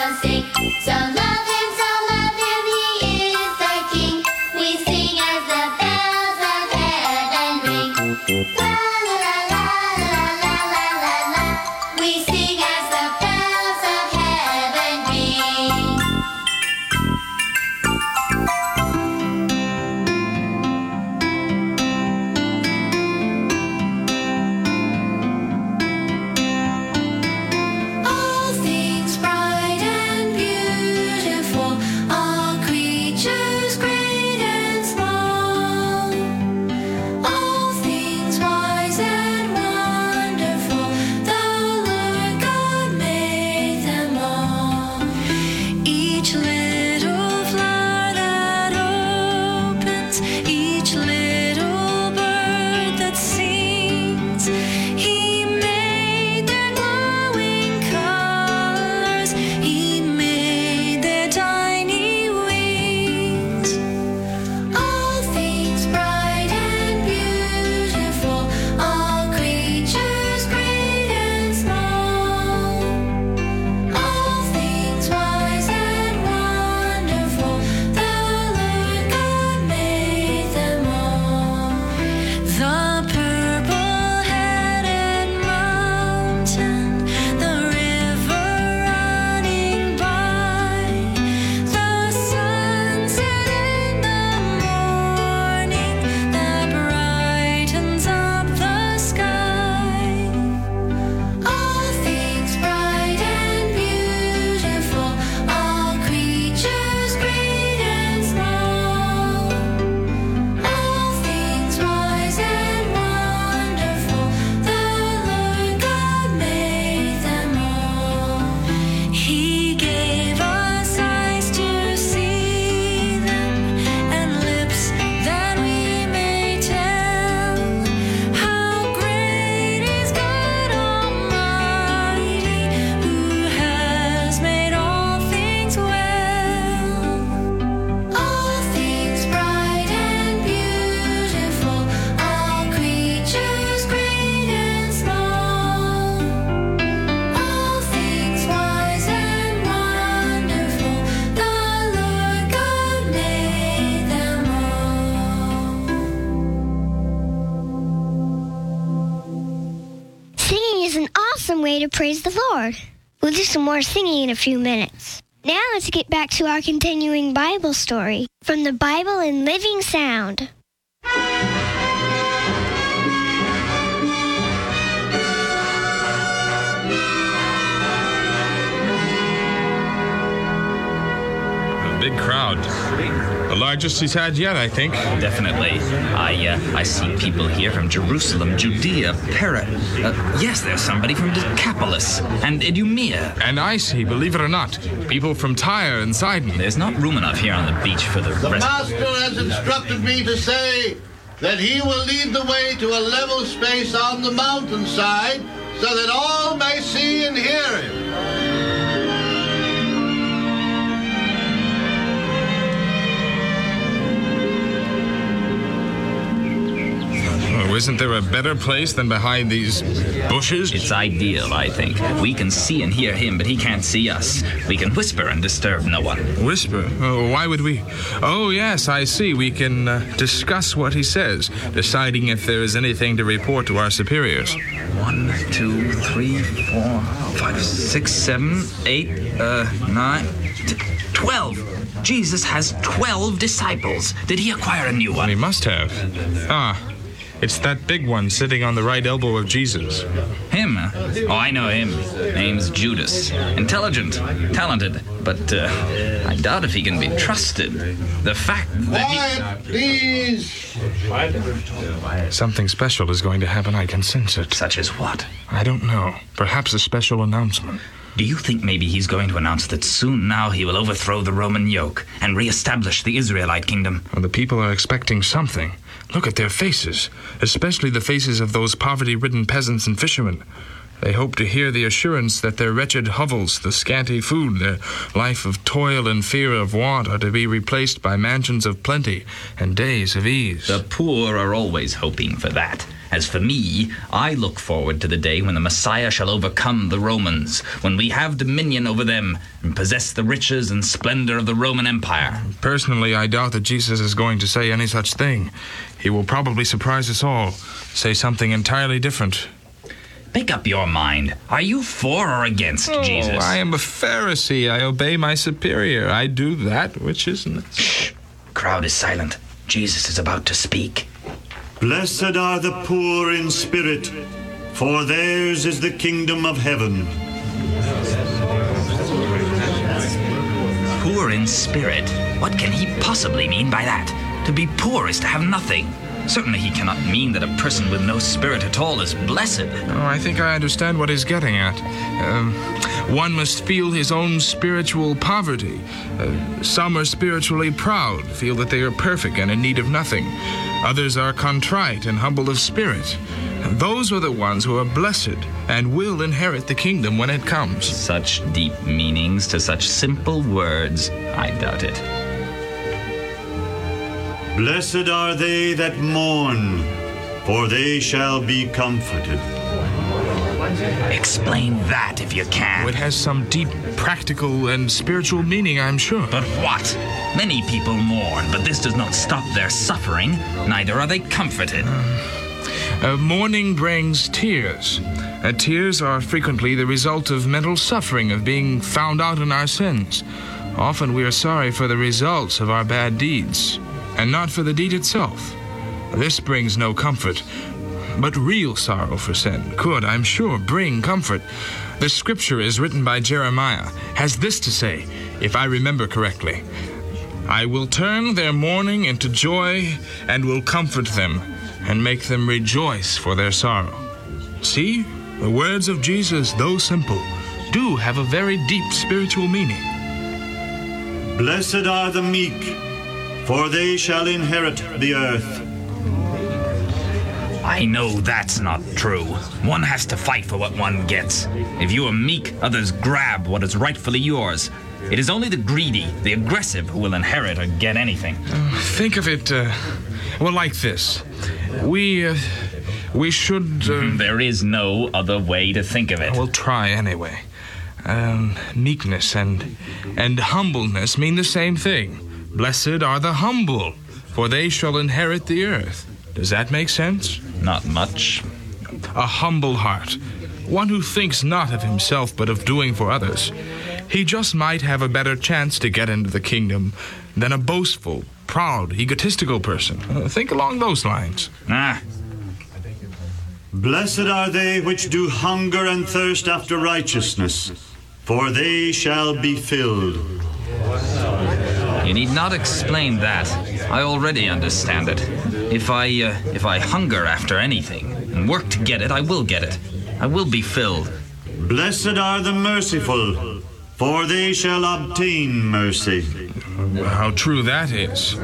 dancing. So to praise the Lord. We'll do some more singing in a few minutes. Now let's get back to our continuing Bible story from the Bible in Living Sound. Big crowd. The largest he's had yet, I think. Definitely. I uh, I see people here from Jerusalem, Judea, Perea. Uh, yes, there's somebody from Decapolis and Idumea. And I see, believe it or not, people from Tyre and Sidon. There's not room enough here on the beach for the The rest. Master has instructed me to say that he will lead the way to a level space on the mountainside so that all may see and hear him. Isn't there a better place than behind these bushes? It's ideal, I think. We can see and hear him, but he can't see us. We can whisper and disturb no one. Whisper. Oh, why would we? Oh, yes, I see. We can uh, discuss what he says, deciding if there is anything to report to our superiors. One, two, three, four, five, six, seven, eight, uh, nine, t- twelve. Jesus has twelve disciples. Did he acquire a new one? He must have. Ah, it's that big one sitting on the right elbow of Jesus. Him? Oh, I know him. Name's Judas. Intelligent, talented, but uh, I doubt if he can be trusted. The fact that he. Quiet, please. Something special is going to happen, I can sense it. Such as what? I don't know. Perhaps a special announcement. Do you think maybe he's going to announce that soon now he will overthrow the Roman yoke and reestablish the Israelite kingdom? Well, the people are expecting something. Look at their faces, especially the faces of those poverty ridden peasants and fishermen. They hope to hear the assurance that their wretched hovels, the scanty food, their life of toil and fear of want are to be replaced by mansions of plenty and days of ease. The poor are always hoping for that. As for me, I look forward to the day when the Messiah shall overcome the Romans, when we have dominion over them and possess the riches and splendor of the Roman Empire. Personally, I doubt that Jesus is going to say any such thing. He will probably surprise us all, say something entirely different. Make up your mind. Are you for or against oh, Jesus? Oh, I am a Pharisee. I obey my superior. I do that which is. Shh. Crowd is silent. Jesus is about to speak. Blessed are the poor in spirit, for theirs is the kingdom of heaven. Poor in spirit. What can he possibly mean by that? To be poor is to have nothing. Certainly he cannot mean that a person with no spirit at all is blessed. Oh, I think I understand what he's getting at. Um, one must feel his own spiritual poverty. Uh, some are spiritually proud, feel that they are perfect and in need of nothing. Others are contrite and humble of spirit. Those are the ones who are blessed and will inherit the kingdom when it comes. Such deep meanings to such simple words. I doubt it. Blessed are they that mourn, for they shall be comforted. Explain that if you can. It has some deep practical and spiritual meaning, I'm sure. But what? Many people mourn, but this does not stop their suffering. Neither are they comforted. Uh, mourning brings tears. Uh, tears are frequently the result of mental suffering, of being found out in our sins. Often we are sorry for the results of our bad deeds, and not for the deed itself. This brings no comfort, but real sorrow for sin could, I'm sure, bring comfort. The scripture is written by Jeremiah, has this to say, if I remember correctly. I will turn their mourning into joy and will comfort them and make them rejoice for their sorrow. See, the words of Jesus, though simple, do have a very deep spiritual meaning. Blessed are the meek, for they shall inherit the earth. I know that's not true. One has to fight for what one gets. If you are meek, others grab what is rightfully yours. It is only the greedy, the aggressive, who will inherit or get anything. Think of it, uh, well, like this. We, uh, we should, uh, There is no other way to think of it. we'll try anyway. Um, meekness and, and humbleness mean the same thing. Blessed are the humble, for they shall inherit the earth. Does that make sense? Not much. A humble heart, one who thinks not of himself but of doing for others. He just might have a better chance to get into the kingdom than a boastful, proud, egotistical person. Uh, think along those lines. Ah, Blessed are they which do hunger and thirst after righteousness, for they shall be filled. You need not explain that. I already understand it. If I, uh, if I hunger after anything and work to get it, I will get it. I will be filled. Blessed are the merciful, for they shall obtain mercy. How true that is.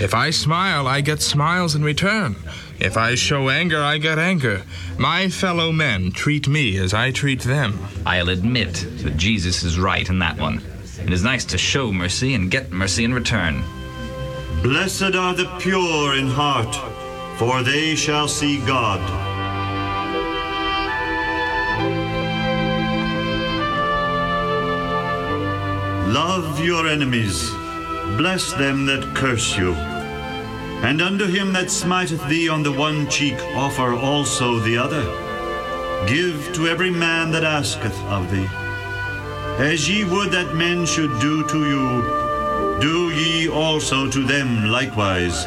If I smile, I get smiles in return. If I show anger, I get anger. My fellow men treat me as I treat them. I'll admit that Jesus is right in that one. It is nice to show mercy and get mercy in return. Blessed are the pure in heart, for they shall see God. Love your enemies, bless them that curse you. And unto him that smiteth thee on the one cheek, offer also the other. Give to every man that asketh of thee. As ye would that men should do to you, do ye also to them likewise.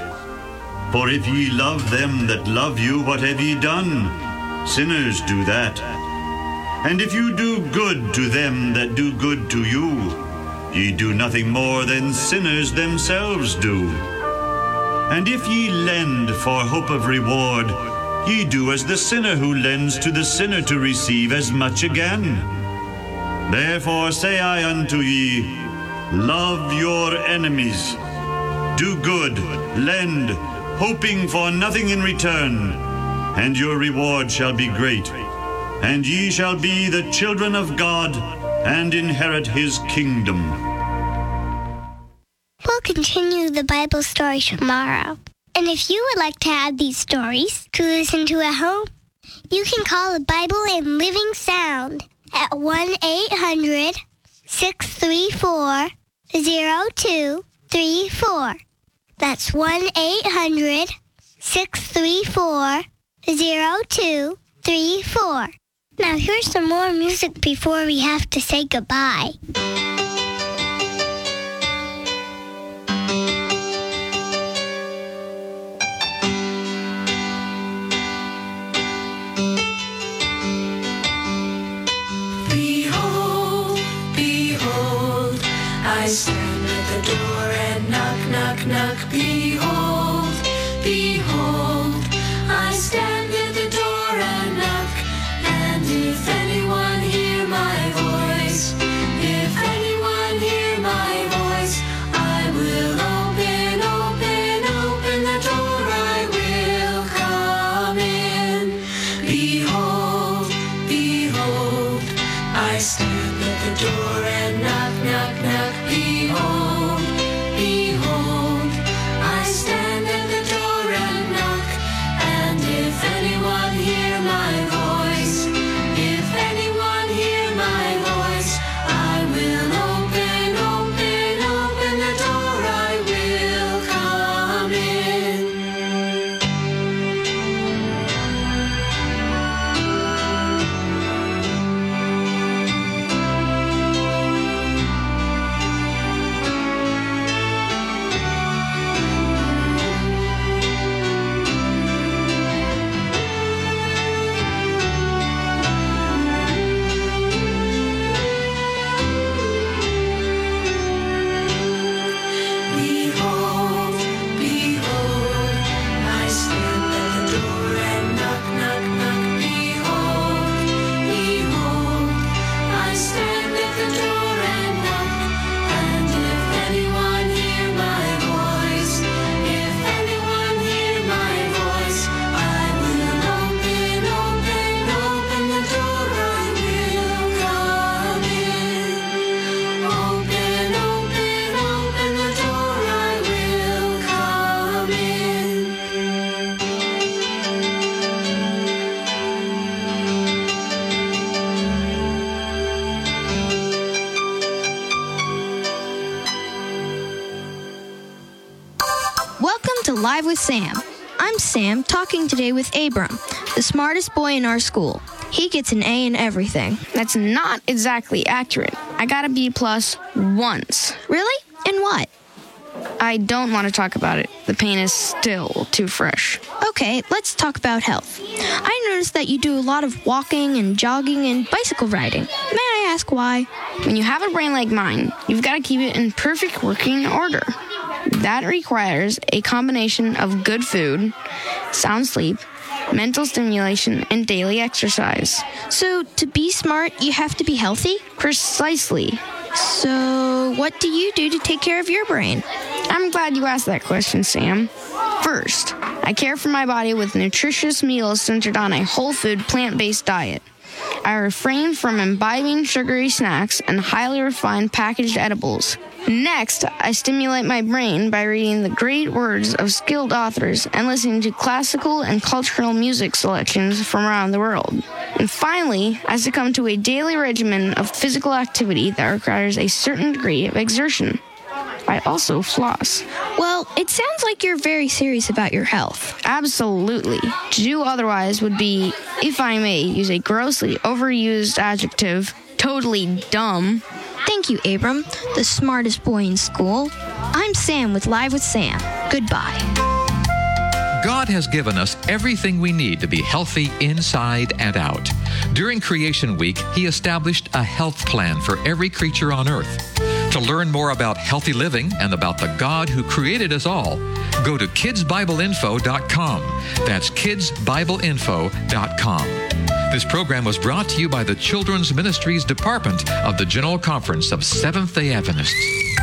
For if ye love them that love you, what have ye done? Sinners do that. And if you do good to them that do good to you, ye do nothing more than sinners themselves do. And if ye lend for hope of reward, ye do as the sinner who lends to the sinner to receive as much again. Therefore say I unto ye, Love your enemies, do good, lend, hoping for nothing in return, and your reward shall be great. And ye shall be the children of God, and inherit his kingdom. We'll continue the Bible story tomorrow. And if you would like to have these stories to listen to at home, you can call the Bible in Living Sound at 1 800 634 0234. That's 1 800 634 0234. Now, here's some more music before we have to say goodbye. Knack, knack, Pio. Sam. I'm Sam talking today with Abram, the smartest boy in our school. He gets an A in everything. That's not exactly accurate. I got a B plus once. Really? In what? I don't want to talk about it. The pain is still too fresh. Okay, let's talk about health. I noticed that you do a lot of walking and jogging and bicycle riding. May I ask why? When you have a brain like mine, you've got to keep it in perfect working order. That requires a combination of good food, sound sleep, mental stimulation, and daily exercise. So, to be smart, you have to be healthy? Precisely. So, what do you do to take care of your brain? I'm glad you asked that question, Sam. First, I care for my body with nutritious meals centered on a whole food, plant based diet. I refrain from imbibing sugary snacks and highly refined packaged edibles. Next, I stimulate my brain by reading the great words of skilled authors and listening to classical and cultural music selections from around the world. And finally, I succumb to a daily regimen of physical activity that requires a certain degree of exertion. I also floss. Well, it sounds like you're very serious about your health. Absolutely. To do otherwise would be, if I may use a grossly overused adjective, totally dumb. Thank you, Abram, the smartest boy in school. I'm Sam with Live with Sam. Goodbye. God has given us everything we need to be healthy inside and out. During Creation Week, He established a health plan for every creature on earth. To learn more about healthy living and about the God who created us all, go to kidsbibleinfo.com. That's kidsbibleinfo.com. This program was brought to you by the Children's Ministries Department of the General Conference of Seventh day Adventists.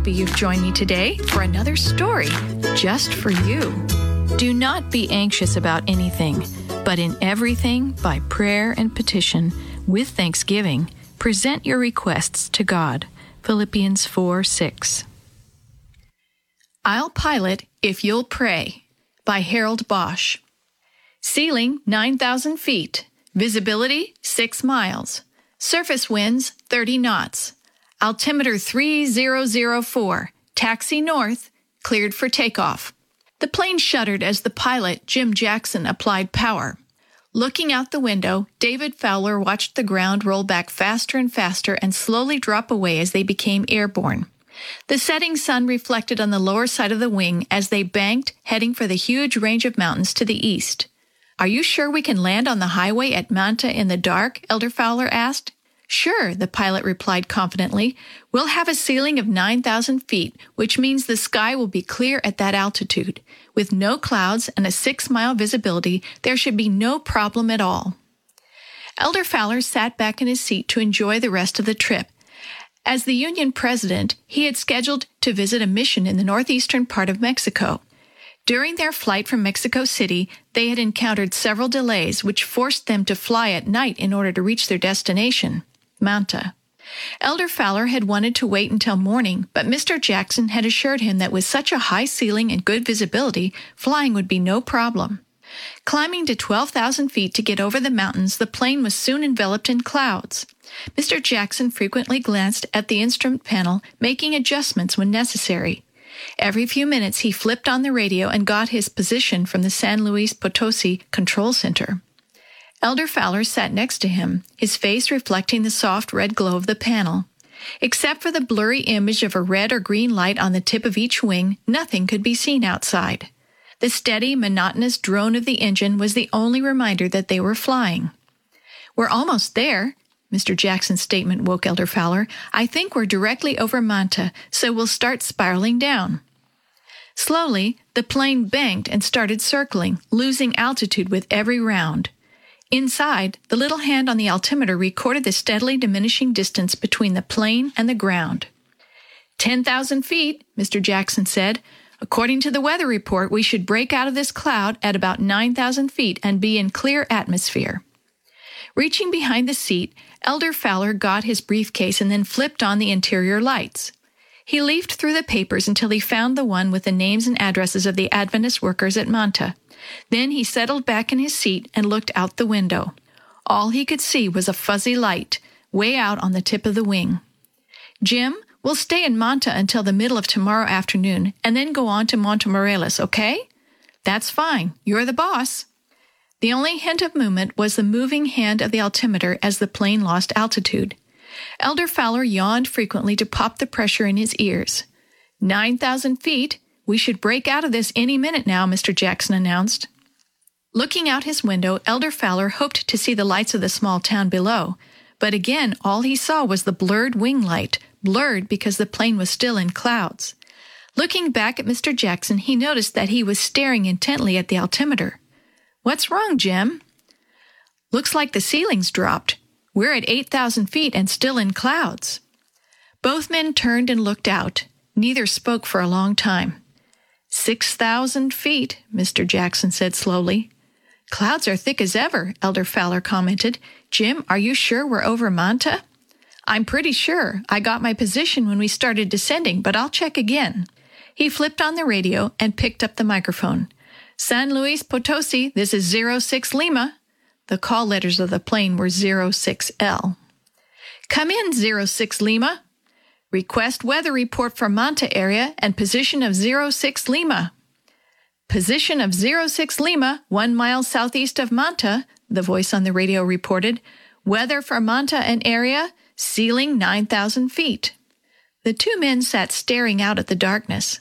Happy you've joined me today for another story just for you. Do not be anxious about anything, but in everything, by prayer and petition, with thanksgiving, present your requests to God. Philippians 4 6. I'll Pilot If You'll Pray by Harold Bosch. Ceiling 9,000 feet. Visibility 6 miles. Surface winds 30 knots. Altimeter 3004. Taxi north. Cleared for takeoff. The plane shuddered as the pilot, Jim Jackson, applied power. Looking out the window, David Fowler watched the ground roll back faster and faster and slowly drop away as they became airborne. The setting sun reflected on the lower side of the wing as they banked, heading for the huge range of mountains to the east. Are you sure we can land on the highway at Manta in the dark? Elder Fowler asked. Sure, the pilot replied confidently. We'll have a ceiling of 9,000 feet, which means the sky will be clear at that altitude. With no clouds and a six mile visibility, there should be no problem at all. Elder Fowler sat back in his seat to enjoy the rest of the trip. As the Union president, he had scheduled to visit a mission in the northeastern part of Mexico. During their flight from Mexico City, they had encountered several delays which forced them to fly at night in order to reach their destination. Manta. Elder Fowler had wanted to wait until morning, but Mr. Jackson had assured him that with such a high ceiling and good visibility, flying would be no problem. Climbing to 12,000 feet to get over the mountains, the plane was soon enveloped in clouds. Mr. Jackson frequently glanced at the instrument panel, making adjustments when necessary. Every few minutes, he flipped on the radio and got his position from the San Luis Potosi Control Center. Elder Fowler sat next to him, his face reflecting the soft red glow of the panel. Except for the blurry image of a red or green light on the tip of each wing, nothing could be seen outside. The steady, monotonous drone of the engine was the only reminder that they were flying. We're almost there. Mr. Jackson's statement woke Elder Fowler. I think we're directly over Manta, so we'll start spiraling down. Slowly, the plane banked and started circling, losing altitude with every round. Inside, the little hand on the altimeter recorded the steadily diminishing distance between the plane and the ground. 10,000 feet, Mr. Jackson said. According to the weather report, we should break out of this cloud at about 9,000 feet and be in clear atmosphere. Reaching behind the seat, Elder Fowler got his briefcase and then flipped on the interior lights. He leafed through the papers until he found the one with the names and addresses of the Adventist workers at Manta. Then he settled back in his seat and looked out the window. All he could see was a fuzzy light, way out on the tip of the wing. Jim, we'll stay in Manta until the middle of tomorrow afternoon and then go on to Montemorelos, okay? That's fine. You're the boss. The only hint of movement was the moving hand of the altimeter as the plane lost altitude. Elder Fowler yawned frequently to pop the pressure in his ears. 9,000 feet, we should break out of this any minute now, Mr. Jackson announced. Looking out his window, Elder Fowler hoped to see the lights of the small town below, but again all he saw was the blurred wing light, blurred because the plane was still in clouds. Looking back at Mr. Jackson, he noticed that he was staring intently at the altimeter. What's wrong, Jim? Looks like the ceiling's dropped. We're at 8,000 feet and still in clouds. Both men turned and looked out. Neither spoke for a long time. Six thousand feet, Mr. Jackson said slowly. Clouds are thick as ever, Elder Fowler commented. Jim, are you sure we're over Manta? I'm pretty sure. I got my position when we started descending, but I'll check again. He flipped on the radio and picked up the microphone. San Luis Potosi, this is 06 Lima. The call letters of the plane were 06L. Come in, 06 Lima, Request weather report for Manta area and position of 06 Lima. Position of 06 Lima, one mile southeast of Manta, the voice on the radio reported. Weather for Manta and area, ceiling 9,000 feet. The two men sat staring out at the darkness.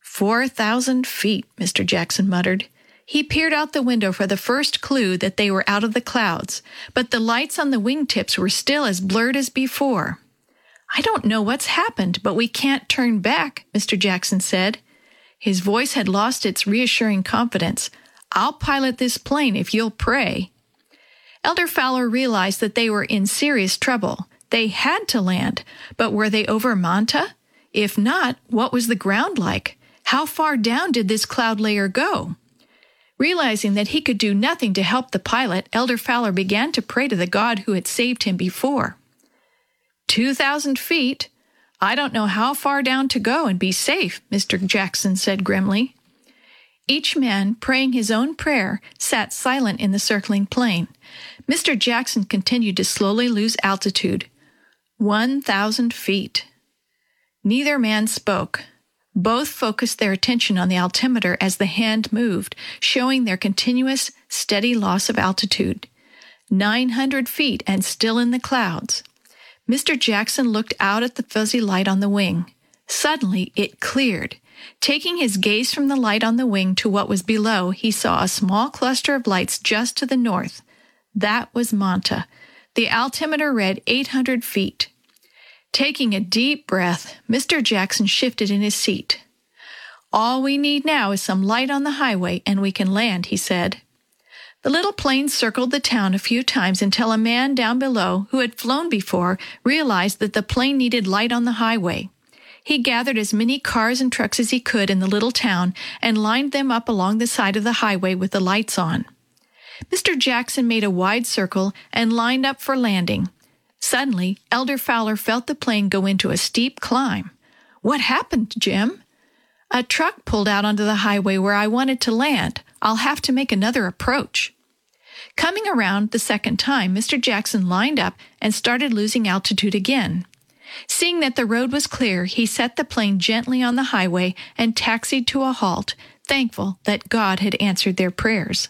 4,000 feet, Mr. Jackson muttered. He peered out the window for the first clue that they were out of the clouds, but the lights on the wingtips were still as blurred as before. I don't know what's happened, but we can't turn back, Mr. Jackson said. His voice had lost its reassuring confidence. I'll pilot this plane if you'll pray. Elder Fowler realized that they were in serious trouble. They had to land, but were they over Manta? If not, what was the ground like? How far down did this cloud layer go? Realizing that he could do nothing to help the pilot, Elder Fowler began to pray to the God who had saved him before. 2,000 feet. I don't know how far down to go and be safe, Mr. Jackson said grimly. Each man, praying his own prayer, sat silent in the circling plane. Mr. Jackson continued to slowly lose altitude. 1,000 feet. Neither man spoke. Both focused their attention on the altimeter as the hand moved, showing their continuous, steady loss of altitude. 900 feet and still in the clouds. Mr. Jackson looked out at the fuzzy light on the wing. Suddenly, it cleared. Taking his gaze from the light on the wing to what was below, he saw a small cluster of lights just to the north. That was Manta. The altimeter read 800 feet. Taking a deep breath, Mr. Jackson shifted in his seat. All we need now is some light on the highway and we can land, he said. The little plane circled the town a few times until a man down below, who had flown before, realized that the plane needed light on the highway. He gathered as many cars and trucks as he could in the little town and lined them up along the side of the highway with the lights on. Mr. Jackson made a wide circle and lined up for landing. Suddenly, Elder Fowler felt the plane go into a steep climb. What happened, Jim? A truck pulled out onto the highway where I wanted to land. I'll have to make another approach. Coming around the second time, Mr. Jackson lined up and started losing altitude again. Seeing that the road was clear, he set the plane gently on the highway and taxied to a halt, thankful that God had answered their prayers.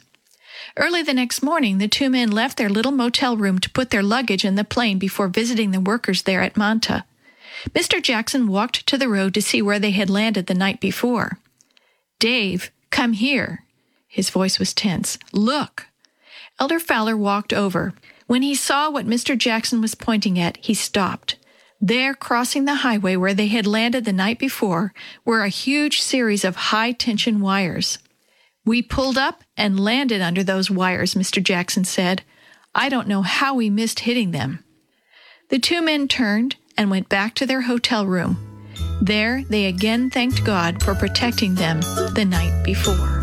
Early the next morning, the two men left their little motel room to put their luggage in the plane before visiting the workers there at Manta. Mr. Jackson walked to the road to see where they had landed the night before. Dave, come here. His voice was tense. Look. Elder Fowler walked over. When he saw what Mr. Jackson was pointing at, he stopped. There, crossing the highway where they had landed the night before, were a huge series of high tension wires. We pulled up and landed under those wires, Mr. Jackson said. I don't know how we missed hitting them. The two men turned and went back to their hotel room. There, they again thanked God for protecting them the night before.